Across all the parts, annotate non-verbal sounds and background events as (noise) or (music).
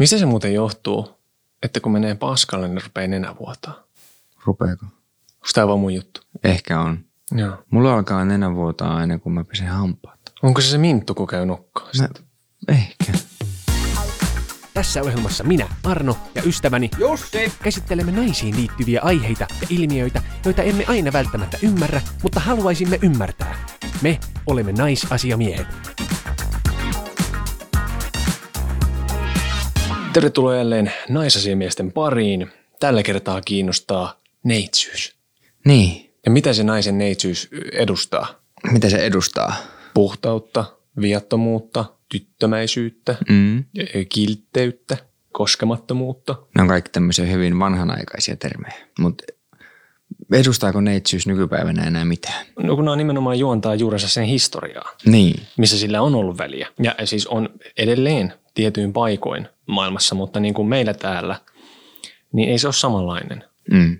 Mistä se muuten johtuu, että kun menee paskalle, niin rupeaa nenä vuotaa? Rupeeko? Onko tämä vaan mun juttu? Ehkä on. Joo. Mulla alkaa nenä vuotaa aina, kun mä pesen hampaat. Onko se se minttu, kun käy nokkaan? Mä, ehkä. Tässä ohjelmassa minä, Arno ja ystäväni Jussi käsittelemme naisiin liittyviä aiheita ja ilmiöitä, joita emme aina välttämättä ymmärrä, mutta haluaisimme ymmärtää. Me olemme naisasiamiehet. Tervetuloa jälleen naisasiamiesten pariin. Tällä kertaa kiinnostaa neitsyys. Niin. Ja mitä se naisen neitsyys edustaa? Mitä se edustaa? Puhtautta, viattomuutta, tyttömäisyyttä, Mm. kiltteyttä, koskemattomuutta. Ne on kaikki tämmöisiä hyvin vanhanaikaisia termejä. Mutta edustaako neitsyys nykypäivänä enää mitään? No kun nämä nimenomaan juontaa juurensa sen historiaa, Niin. missä sillä on ollut väliä. Ja siis on edelleen tietyin paikoin maailmassa, mutta niin kuin meillä täällä, niin ei se ole samanlainen. Mm.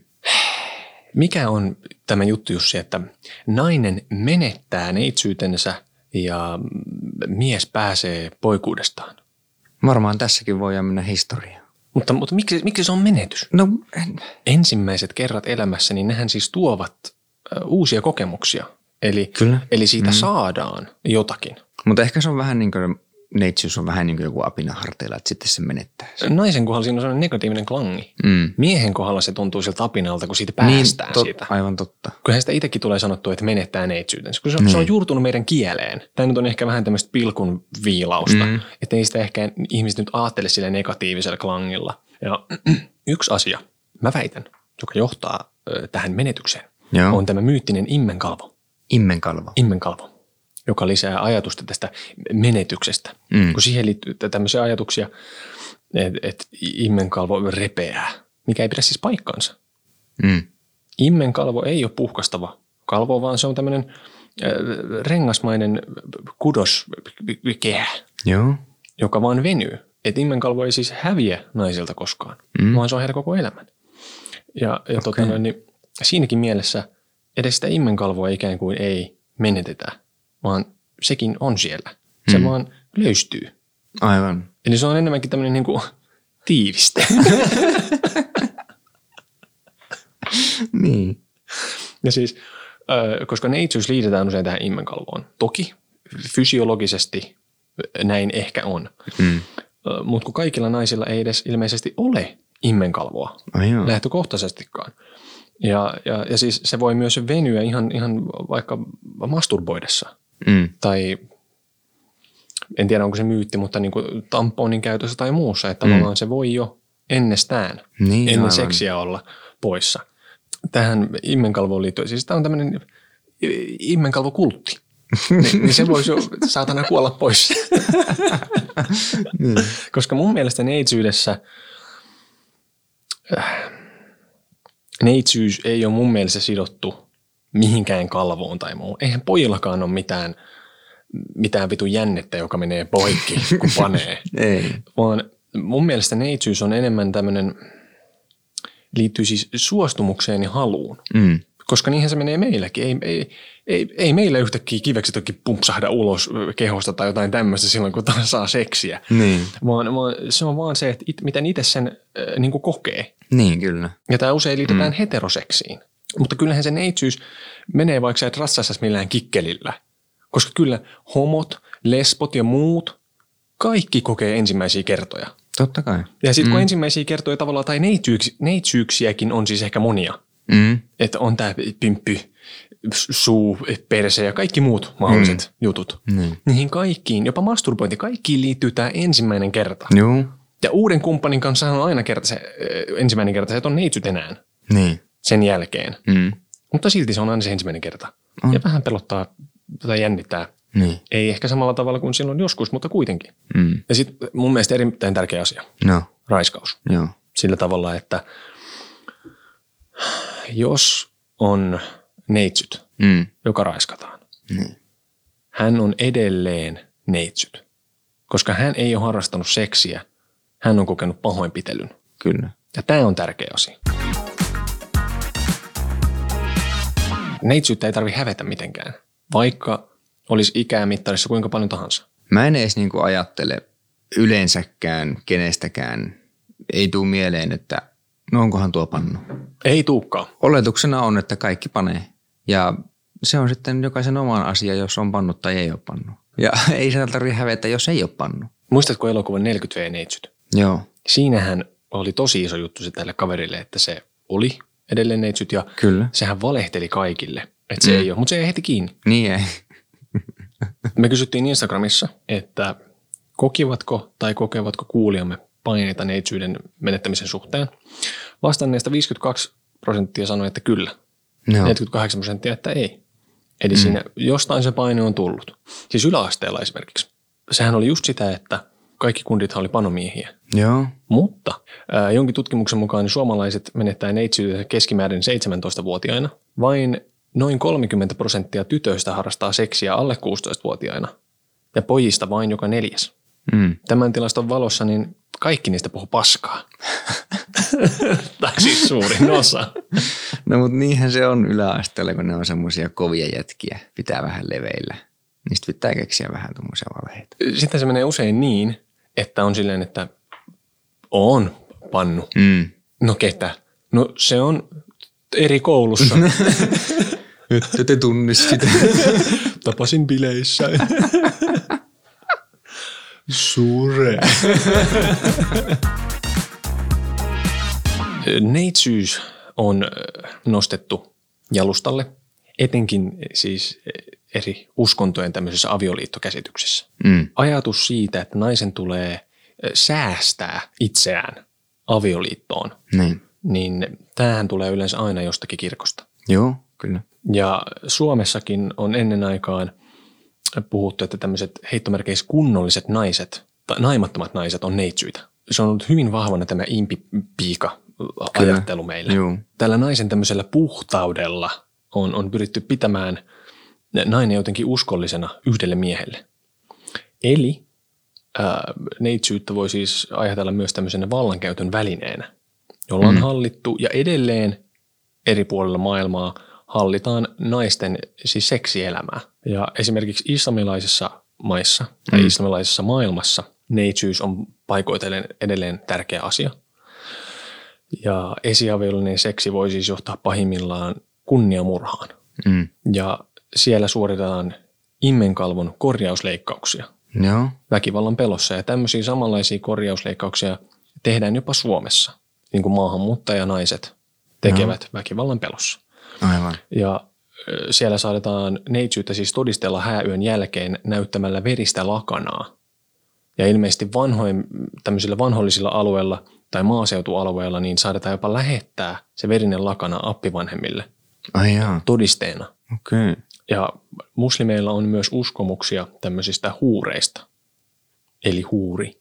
Mikä on tämä juttu Jussi, että nainen menettää neitsyytensä ja mies pääsee poikuudestaan? Varmaan tässäkin voidaan mennä historiaan. Mutta, mutta miksi, miksi se on menetys? No, en. Ensimmäiset kerrat elämässä, niin nehän siis tuovat uusia kokemuksia. Eli, Kyllä. eli siitä mm. saadaan jotakin. Mutta ehkä se on vähän niin kuin, neitsyys on vähän niin kuin joku apina harteilla, että sitten se menettää. sen. Naisen kohdalla siinä on sellainen negatiivinen klangi. Mm. Miehen kohdalla se tuntuu siltä apinalta, kun siitä päästään niin, tot, siitä. Aivan totta. Kyllähän sitä itsekin tulee sanottua, että menettää neitsyytensä. Kun se, niin. se on juurtunut meidän kieleen. Tämä nyt on ehkä vähän tämmöistä pilkun viilausta. Mm. Että ei sitä ehkä ihmiset nyt ajattele sille negatiivisella klangilla. Ja (clears throat) yksi asia, mä väitän, joka johtaa ö, tähän menetykseen, Joo. on tämä myyttinen immenkalvo. Immenkalvo. Immenkalvo, joka lisää ajatusta tästä menetyksestä. Mm. Kun siihen liittyy tämmöisiä ajatuksia, että et immenkalvo repeää, mikä ei pidä siis paikkaansa. Mm. Immenkalvo ei ole puhkastava kalvo, vaan se on tämmöinen äh, rengasmainen kudoskehä, Joo. joka vaan venyy. Et immenkalvo ei siis häviä naisilta koskaan, mm. vaan se on heidän koko elämän. Ja, ja okay. tota, niin siinäkin mielessä edes sitä immenkalvoa ikään kuin ei menetetä, vaan sekin on siellä. Se mm. vaan löystyy. Aivan. Eli se on enemmänkin tämmöinen niin kuin tiiviste. (laughs) Niin. Ja siis, koska neitsyys liitetään usein tähän immenkalvoon. Toki fysiologisesti näin ehkä on. Mm. Mutta kun kaikilla naisilla ei edes ilmeisesti ole immenkalvoa joo. lähtökohtaisestikaan. Ja, ja, ja siis se voi myös venyä ihan, ihan vaikka masturboidessa. Mm. Tai en tiedä onko se myytti, mutta niin kuin tamponin käytössä tai muussa. Että tavallaan se voi jo ennestään, Niin, ennen aivan. seksiä olla poissa. Tähän immenkalvoon liittyen, siis tämä on tämmöinen immenkalvokultti. niin, niin se voisi jo saatana kuolla pois. Niin. Koska mun mielestä neitsyydessä, äh, neitsyys ei ole mun mielestä sidottu mihinkään kalvoon tai muu. Eihän pojillakaan ole mitään, mitään vitu jännettä, joka menee poikki, kun panee. (laughs) Ei. Vaan mun mielestä neitsyys on enemmän tämmöinen, liittyy siis suostumukseen ja haluun. Mm. Koska niinhän se menee meilläkin. Ei, ei, ei, ei meillä yhtäkkiä kivekset toki pumpsahda ulos kehosta tai jotain tämmöistä silloin, kun taas saa seksiä. Niin. Vaan, vaan se on vaan se, että it, miten itse sen äh, niin kokee. Niin, kyllä. Ja tämä usein liitetään mm. heteroseksiin. Mutta kyllähän se neitsyys menee vaikka sä et ratsastaisi millään kikkelillä. Koska kyllä homot, lesbot ja muut, kaikki kokee ensimmäisiä kertoja. Totta kai. Ja sitten mm. kun ensimmäisiä kertoja tavallaan, tai neitsyyks, neitsyyksiäkin on siis ehkä monia. Mm. Että on tämä pymppy, suu, perse ja kaikki muut mahdolliset mm. jutut. Niin. Niihin kaikkiin, jopa masturbointi, kaikkiin liittyy tämä ensimmäinen kerta. Joo. Ja uuden kumppanin kanssa on aina kerta se, ensimmäinen kerta, se, että on neitsyt enää Niin. Sen jälkeen. Mm. Mutta silti se on aina se ensimmäinen kerta. On. Ja vähän pelottaa tai jännittää. Niin. Ei ehkä samalla tavalla kuin silloin joskus, mutta kuitenkin. Mm. Ja sitten mun mielestä erittäin tärkeä asia, No. raiskaus. Joo. Sillä tavalla, että jos on neitsyt, Mm. joka raiskataan, Niin. hän on edelleen neitsyt. Koska hän ei ole harrastanut seksiä, hän on kokenut pahoinpitelyn. Kyllä. Ja tämä on tärkeä asia. Neitsyyttä ei tarvi hävetä mitenkään, vaikka olisi ikää mittarissa kuinka paljon tahansa. Mä en edes niinku ajattele yleensäkään kenestäkään ei tule mieleen, että no onkohan tuo pannu. Ei tuukkaan. Oletuksena on, että kaikki panee. Ja se on sitten jokaisen oman asia, jos on pannut tai ei ole pannu. Ja (laughs) ei sitä tarvitse hävetä, jos ei ole pannu. Muistatko elokuvan 40 V neitsyt? Joo, Siinähän oli tosi iso juttu se tälle kaverille, että se oli edelleen neitsyt ja kyllä. sehän valehteli kaikille, että se mm. ei ole, mutta se ei heti kiinni. Niin ei. Me kysyttiin Instagramissa, että kokivatko tai kokevatko kuulijamme paineita neitsyyden menettämisen suhteen. Vastanneista 52 prosenttia sanoi, että kyllä. Joo. 48 prosenttia, että ei. Eli mm. siinä jostain se paine on tullut. Siis yläasteella esimerkiksi. Sehän oli just sitä, että kaikki kundithan oli panomiehiä. Joo. Mutta ää, jonkin tutkimuksen mukaan niin suomalaiset menettää neitsyytensä keskimäärin 17-vuotiaina. Vain noin 30 prosenttia tytöistä harrastaa seksiä alle 16-vuotiaina ja pojista vain joka neljäs. Mm. Tämän tilaston valossa niin kaikki niistä puhuu paskaa. (laughs) tai siis suurin osa. No mutta niinhän se on yläasteella, kun ne on semmoisia kovia jätkiä. Pitää vähän leveillä. Niistä pitää keksiä vähän tuommoisia valheita. Sitten se menee usein niin, että on silleen, että on pannu. Mm. No ketä? No se on eri koulussa. (laughs) Että te tunne sitä. (laughs) Tapasin bileissä. (laughs) Sure. Neitsyys on nostettu jalustalle, etenkin siis eri uskontojen tämmöisessä avioliittokäsityksessä. Mm. Ajatus siitä, että naisen tulee äh, säästää itseään avioliittoon, Niin. niin tämähän tulee yleensä aina jostakin kirkosta. Joo, kyllä. Ja Suomessakin on ennen aikaan puhuttu, että tämmöiset heittomerkeissä kunnolliset naiset tai naimattomat naiset on neitsyitä. Se on ollut hyvin vahvana tämä impi-piika ajattelu meillä. Joo. Tällä naisen tämmöisellä puhtaudella on, on pyritty pitämään nainen jotenkin uskollisena yhdelle miehelle. Eli ää, neitsyyttä voi siis ajatella myös tämmöisenä vallankäytön välineenä, jolla on hallittu ja edelleen eri puolilla maailmaa hallitaan naisten siis seksielämää. Ja esimerkiksi islamilaisissa maissa tai islamilaisessa maailmassa neitsyys on paikoitellen edelleen tärkeä asia. Ja esiaviollinen seksi voi siis johtaa pahimmillaan kunniamurhaan. Mm. Ja siellä suoritetaan immenkalvon korjausleikkauksia Joo. väkivallan pelossa. Ja tämmöisiä samanlaisia korjausleikkauksia tehdään jopa Suomessa, niin kuin maahanmuuttajanaiset tekevät väkivallan pelossa. Aivan. Ja siellä saadaan neitsyyttä siis todistella hääyön jälkeen näyttämällä veristä lakanaa. Ja ilmeisesti vanhoin, tämmöisillä vanhollisilla alueilla tai maaseutualueilla niin saadaan jopa lähettää se verinen lakana appivanhemmille Ai jaa. todisteena. Okei. Okay. Ja muslimeilla on myös uskomuksia tämmöisistä huureista, eli huuri,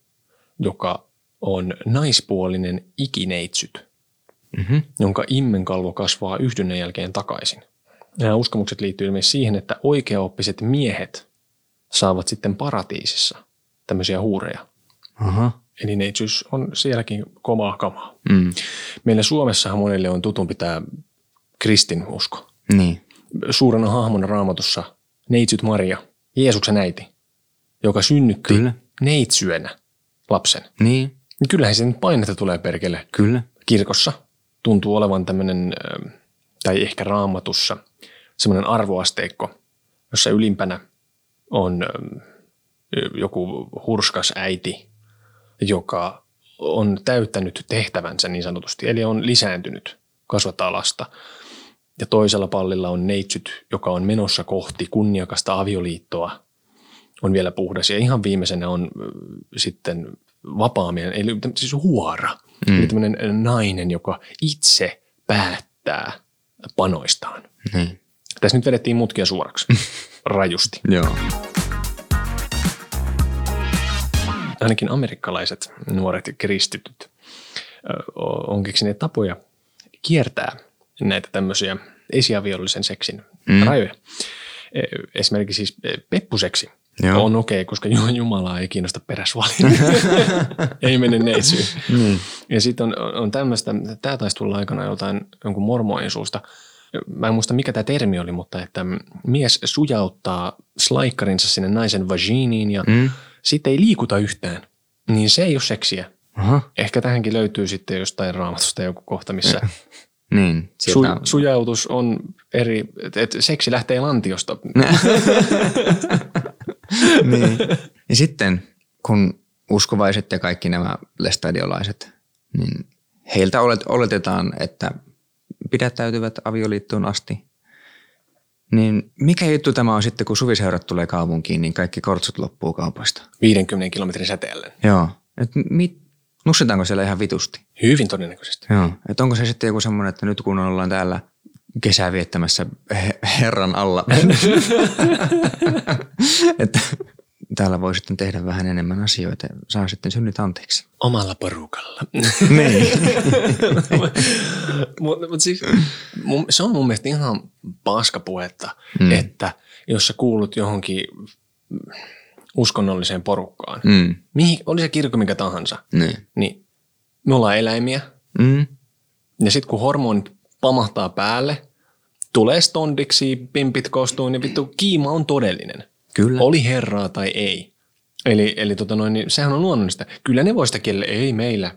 joka on naispuolinen ikineitsyt, Mm-hmm. jonka immenkalvo kasvaa yhdynnän jälkeen takaisin. Nämä uskomukset liittyy ilmeisesti siihen, että oikeaoppiset miehet saavat sitten paratiisissa tämmöisiä huureja. Aha. Eli neitsyys on sielläkin komaa kamaa. Mm. Meillä Suomessahan monelle on tutumpi tämä kristinusko. Niin. Suurena hahmona raamatussa neitsyt Maria, Jeesuksen äiti, joka synnytti Kyllä. neitsyönä lapsen. Niin. Niin Kyllähän sen painetta tulee perkele Kyllä. kirkossa. Tuntuu olevan tämmöinen, ö, tai ehkä raamatussa, semmoinen arvoasteikko, jossa ylimpänä on ö, joku hurskas äiti, joka on täyttänyt tehtävänsä niin sanotusti, eli on lisääntynyt, kasvattaa lasta. Ja toisella pallilla on neitsyt, joka on menossa kohti kunniakasta avioliittoa, on vielä puhdas. Ja ihan viimeisenä on sitten vapaaminen, eli siis huora. Mm. Eli tämmöinen nainen, joka itse päättää panoistaan. Niin. Tässä nyt vedettiin mutkia suoraksi, (laughs) rajusti. Joo. Ainakin amerikkalaiset nuoret kristityt on keksineet tapoja kiertää näitä tämmöisiä esiaviollisen seksin mm. rajoja. E, Esimerkiksi siis e, peppuseksi Joo. on okei, okay, koska Ju- Jumalaa ei kiinnosta peräsvali. (laughs) ei mene neitsyyn. Niin. Ja sitten on, on tämmöistä, tämä taisi tulla aikana joltain jonkun mormoin suusta. Mä en muista mikä tämä termi oli, mutta että mies sujauttaa slaikkarinsa sinne naisen vaginiin ja mm. sitten ei liikuta yhtään. niin se ei ole seksiä. Aha. Ehkä tähänkin löytyy sitten jostain raamatusta joku kohta, missä (laughs) Niin, su, sieltä, sujautus on eri, että et seksi lähtee lantiosta. (laughs) niin. (laughs) Ja sitten kun uskovaiset ja kaikki nämä lestadiolaiset, niin heiltä olet, oletetaan, että pidättäytyvät avioliittoon asti. Niin mikä juttu tämä on sitten, kun suviseurat tulee kaupunkiin, niin kaikki kortsut loppuu kaupoista? 50 kilometrin säteellä. Joo. Et mit, nussitaanko siellä ihan vitusti? Hyvin todennäköisesti. Joo. Et onko se sitten joku semmoinen, että nyt kun ollaan täällä kesää viettämässä he- Herran alla, (laughs) että täällä voi sitten tehdä vähän enemmän asioita ja saa sitten synnit anteeksi. Omalla porukalla. Niin. (laughs) Mutta mut siis, mun, se on mun mielestä ihan paskapuhetta, mm. että jos sä kuulut johonkin uskonnolliseen porukkaan, mm. Mihin, oli se kirkko mikä tahansa, Niin. niin me ollaan eläimiä, Mm. ja sitten kun hormonit pamahtaa päälle, tulee stondiksi, pimpit kostuun, niin vittu kiima on todellinen. Kyllä. Oli herraa tai ei. Eli, eli tota noin, niin sehän on luonnollista. Kyllä ne voi sitä kielellä, ei meillä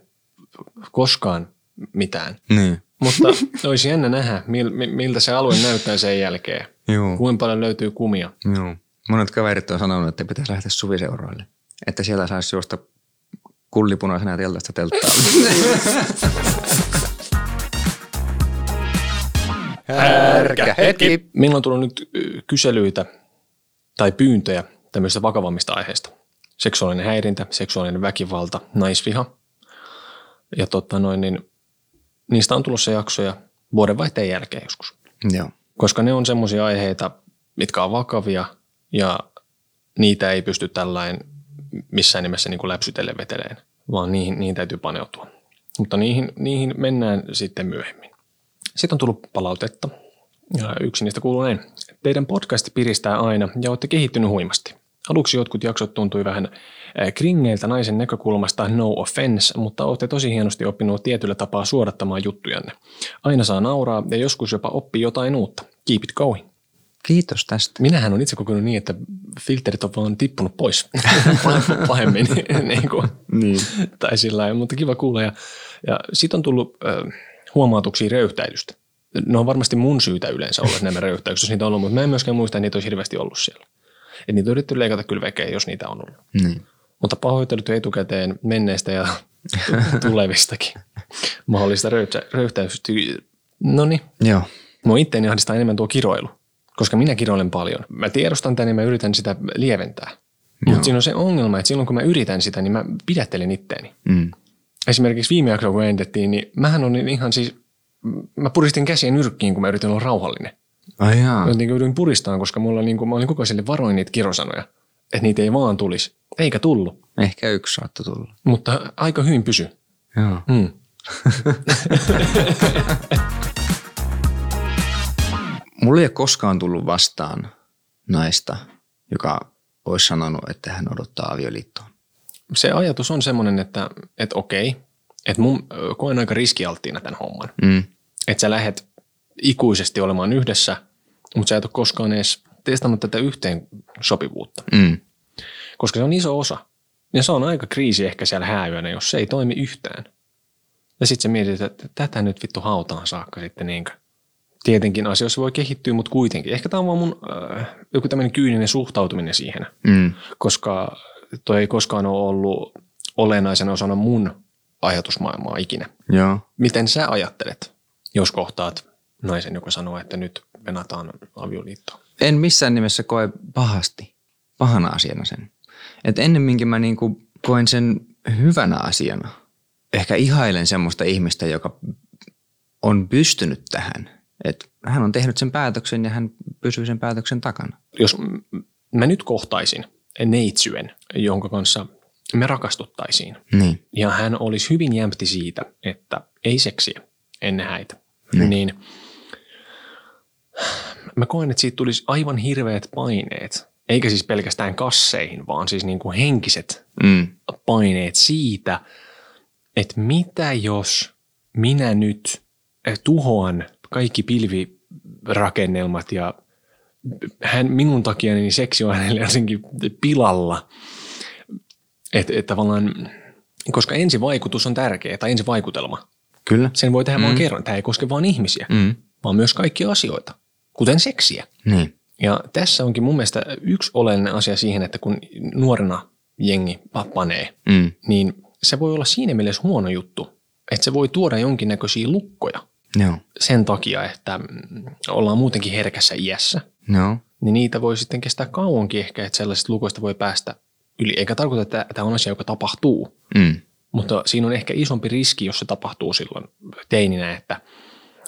koskaan mitään. Niin. Mutta (laughs) olisi jännä nähdä, mil, mi- miltä se alue näyttää sen jälkeen. Joo. Kuinka paljon löytyy kumia. Joo. Monet kaverit on sanonut, että pitäisi lähteä suviseuroille. Että siellä saisi juosta kullipunaisena teltasta telttaan. (laughs) Härkä hetki. Meillä on tullut nyt kyselyitä tai pyyntöjä tämmöistä vakavammista aiheista. Seksuaalinen häirintä, seksuaalinen väkivalta, naisviha. Ja totta noin, niin niistä on tulossa jaksoja vuodenvaihteen jälkeen joskus. Joo. Koska ne on semmoisia aiheita, mitkä on vakavia ja niitä ei pysty tällainen missään nimessä niin kuin läpsytellen veteleen, vaan niihin, niihin täytyy paneutua. Mutta niihin, niihin mennään sitten myöhemmin. Sitten on tullut palautetta. Ja yksi niistä kuuluu näin. Teidän podcasti piristää aina ja olette kehittynyt huimasti. Aluksi jotkut jaksot tuntui vähän äh, kringeiltä naisen näkökulmasta, no offense, mutta olette tosi hienosti oppinut tietyllä tapaa suodattamaan juttujanne. Aina saa nauraa ja joskus jopa oppii jotain uutta. Keep it going. Kiitos tästä. Minähän on itse kokenut niin, että filterit on vaan tippunut pois (laughs) pahemmin. (laughs) niin kuin, Niin. tai sillä lailla, mutta kiva kuulla. Ja, ja sitten on tullut äh, huomautuksia röyhtäilystä. Ne on varmasti mun syytä yleensä olla nämä röyhtäykset, jos niitä on ollut, mutta mä en myöskään muista, että niitä olisi hirveästi ollut siellä. Et niitä on yritetty leikata kyllä vekeä, jos niitä on ollut. Niin. Mutta pahoittelut etukäteen menneistä ja tulevistakin mahdollista röyhtä- röyhtäystä. No niin, Joo. Mua itteeni ahdistaa enemmän tuo kiroilu, koska minä kiroilen paljon. Mä tiedostan tämän ja mä yritän sitä lieventää. Mutta siinä on se ongelma, että silloin kun mä yritän sitä, niin mä pidättelen itteeni. Mm. Esimerkiksi viime jaksolla kun endettiin, niin mähän olin ihan siis, mä puristin käsiä nyrkkiin, kun mä yritin olla rauhallinen. Ai jaa. Mä niin yritin puristaa, koska mulla niin kuin, mä olin koko ajan varoin niitä kirosanoja, että niitä ei vaan tulisi. Eikä tullut, Ehkä yksi saattoi tulla. mutta aika hyvin pysy. Joo. Mm. (laughs) Mulla ei ole koskaan tullut vastaan naista, joka olisi sanonut, että hän odottaa avioliittoon. Se ajatus on semmoinen, että, että okei, että mun koen aika riskialttiina tämän homman. Mm. että sä lähdet ikuisesti olemaan yhdessä, mutta sä et ole koskaan edes testannut tätä yhteen sopivuutta, Mm. koska se on iso osa. Ja se on aika kriisi ehkä siellä hääyönä, jos se ei toimi yhtään. Ja sitten sä mietit, että tätä nyt vittu hautaan saakka sitten niinkö. Tietenkin asioissa voi kehittyä, mutta kuitenkin. Ehkä tämä on vaan mun äh, joku tämmöinen kyyninen suhtautuminen siihen, Mm. koska toi ei koskaan ole ollut olennaisena osana mun ajatusmaailmaa ikinä. Joo. Miten sä ajattelet, jos kohtaat naisen, joka sanoo, että nyt venataan avioliittoon? En missään nimessä koe pahasti, pahana asiana sen. Et ennemminkin mä niinku koen sen hyvänä asiana. Ehkä ihailen semmoista ihmistä, joka on pystynyt tähän. Et hän on tehnyt sen päätöksen ja hän pysyy sen päätöksen takana. Jos mä nyt kohtaisin neitsyen, jonka kanssa me rakastuttaisiin, Niin. ja hän olisi hyvin jämpti siitä, että ei seksiä ennen häitä, Niin. niin mä koen, että siitä tulisi aivan hirveät paineet. Eikä siis pelkästään kasseihin, vaan siis niin kuin henkiset Mm. paineet siitä, että mitä jos minä nyt tuhoan kaikki pilvirakennelmat ja hän minun takia niin seksi on hänelle jotenkin pilalla. Että et tavallaan Koska ensivaikutus on tärkeä, tai ensivaikutelma. Kyllä. Sen voi tehdä mm. vain kerran. Tämä ei koske vain ihmisiä, Mm. vaan myös kaikkia asioita, kuten seksiä. Niin. Ja tässä onkin mun mielestä yksi oleellinen asia siihen, että kun nuorena jengi pa- panee, Mm. niin se voi olla siinä mielessä huono juttu, että se voi tuoda jonkinnäköisiä lukkoja Joo. sen takia, että mm, ollaan muutenkin herkässä iässä, Joo. niin niitä voi sitten kestää kauankin ehkä, että sellaisista lukoista voi päästä yli. Eikä tarkoita, että tämä on asia, joka tapahtuu, Mm. mutta siinä on ehkä isompi riski, jos se tapahtuu silloin teininä, että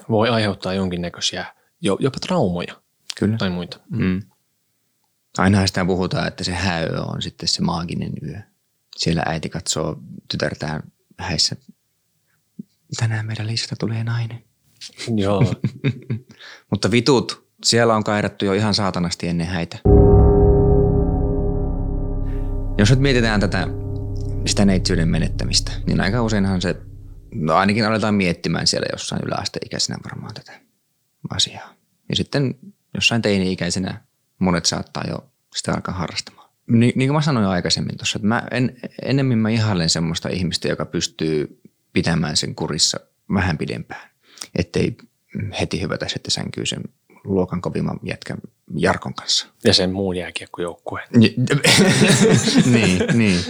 voi aiheuttaa jonkinnäköisiä jo- jopa traumoja Kyllä. tai muita. Mm. Ainahan sitä puhutaan, että se häö on sitten se maaginen yö. Siellä äiti katsoo tytärtään häissä. Tänään meidän Liisasta tulee nainen. (laughs) Joo, (laughs) Mutta vitut, siellä on kairattu jo ihan saatanasti ennen häitä. Jos nyt mietitään tätä sitä neitsyyden menettämistä, niin aika useinhan se, no ainakin aletaan miettimään siellä jossain yläasteikäisenä varmaan tätä asiaa. Ja sitten jossain teini-ikäisenä monet saattaa jo sitä alkaa harrastamaan. Ni, niin kuin mä sanoin aikaisemmin tuossa, että mä en, enemmän mä ihailen semmoista ihmistä, joka pystyy pitämään sen kurissa vähän pidempään. Ettei heti hyvätä sitten sänkyy sen luokan kovimman jätkän Jarkon kanssa. ja sen muun jääkiekkojoukkueen. (laughs) niin, niin.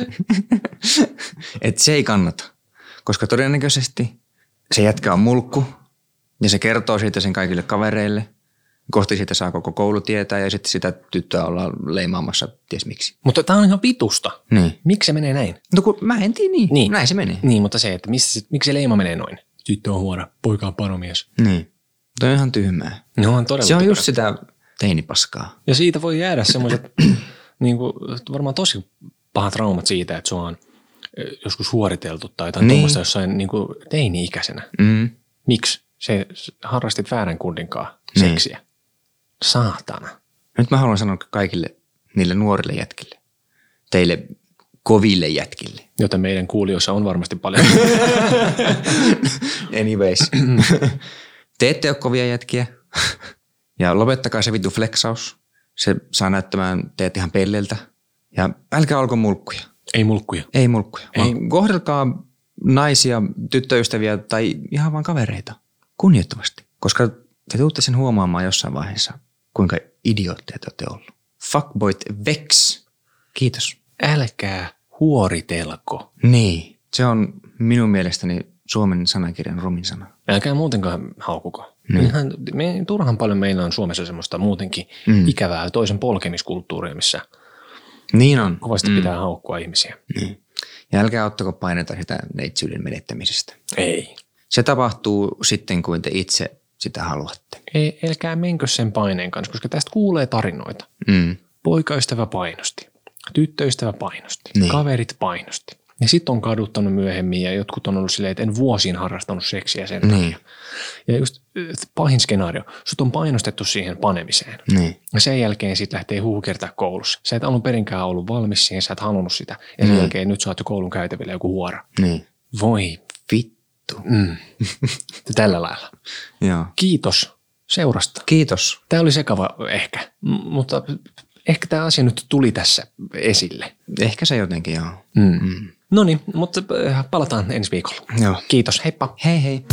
Et se ei kannata, koska todennäköisesti se jätkä on mulkku ja se kertoo siitä sen kaikille kavereille. Kohti siitä saa koko koulu tietää ja sitten sitä tyttöä ollaan leimaamassa ties miksi. Mutta tämä on ihan vitusta. Niin. Miksi se menee näin? No kun mä en tiedä niin. Niin. Näin se menee. Niin, mutta se, että missä, miksi se leima menee noin? Tyttö on huora, poika on panomies. Niin. Toi on ihan tyhmää. No on todella Se on typerä. just sitä teinipaskaa. Ja siitä voi jäädä semmoiset (clears throat) niin kuin, varmaan tosi pahat traumat siitä, että se on joskus huoriteltu tai jotain Niin. tuommoista jossain niin kuin teini-ikäisenä. Mm. Miksi? Se harrastit väärän kundinkaan Niin. seksiä. Saatana. Nyt mä haluan sanoa kaikille niille nuorille jätkille, teille koville jätkille. Joten meidän kuulijoissa on varmasti paljon. (laughs) Anyways. (clears throat) Te ette ole kovia jätkiä. Ja lopettakaa se vittu flexaus. Se saa näyttämään teet ihan pelleltä. Ja älkää olko mulkkuja. Ei mulkkuja. Ei mulkkuja. Ei. Vaan kohdelkaa naisia, tyttöystäviä tai ihan vaan kavereita kunnioittavasti. Koska te tuutte sen huomaamaan jossain vaiheessa, kuinka idiootteja te olette ollut. Fuckboyt vex. Kiitos. Älkää huoritelko. Niin. Se on minun mielestäni Suomen sanakirjan rumin sana. Älkää muutenkaan haukuko. Niin. Ihan, me, turhan paljon meillä on Suomessa semmoista muutenkin Mm. ikävää toisen polkemiskulttuuria, missä Niin on. kovasti mm. pitää haukkua ihmisiä. Niin. Ja älkää ottako painetta sitä neitsyyden menettämisestä. Ei. Se tapahtuu sitten, kun te itse sitä haluatte. Ei, älkää menkö sen paineen kanssa, koska tästä kuulee tarinoita. Mm. Poikaystävä painosti, tyttöystävä painosti, Niin. niin. kaverit painosti. Ja sitten on kaduttanut myöhemmin ja jotkut on ollut silleen, että en vuosiin harrastanut seksiä sen Niin. takia. Ja just äh, pahin skenaario, sut on painostettu siihen panemiseen. Niin. Ja sen jälkeen sitten lähtee huukertaa koulussa. Sä et alun perinkään ollut valmis siihen, sä et halunnut sitä. Ja sen Mm. jälkeen nyt sä oot jo koulun käytävillä joku huora. Niin. Voi, Vittu. mm. (laughs) tällä lailla. Joo. Kiitos seurasta. Kiitos. Tämä oli sekava ehkä, m- mutta ehkä tämä asia nyt tuli tässä esille. Ehkä se jotenkin joo. Mm. Mm. No niin, mutta äh, palataan ensi viikolla. Joo. Kiitos, heippa. Hei hei.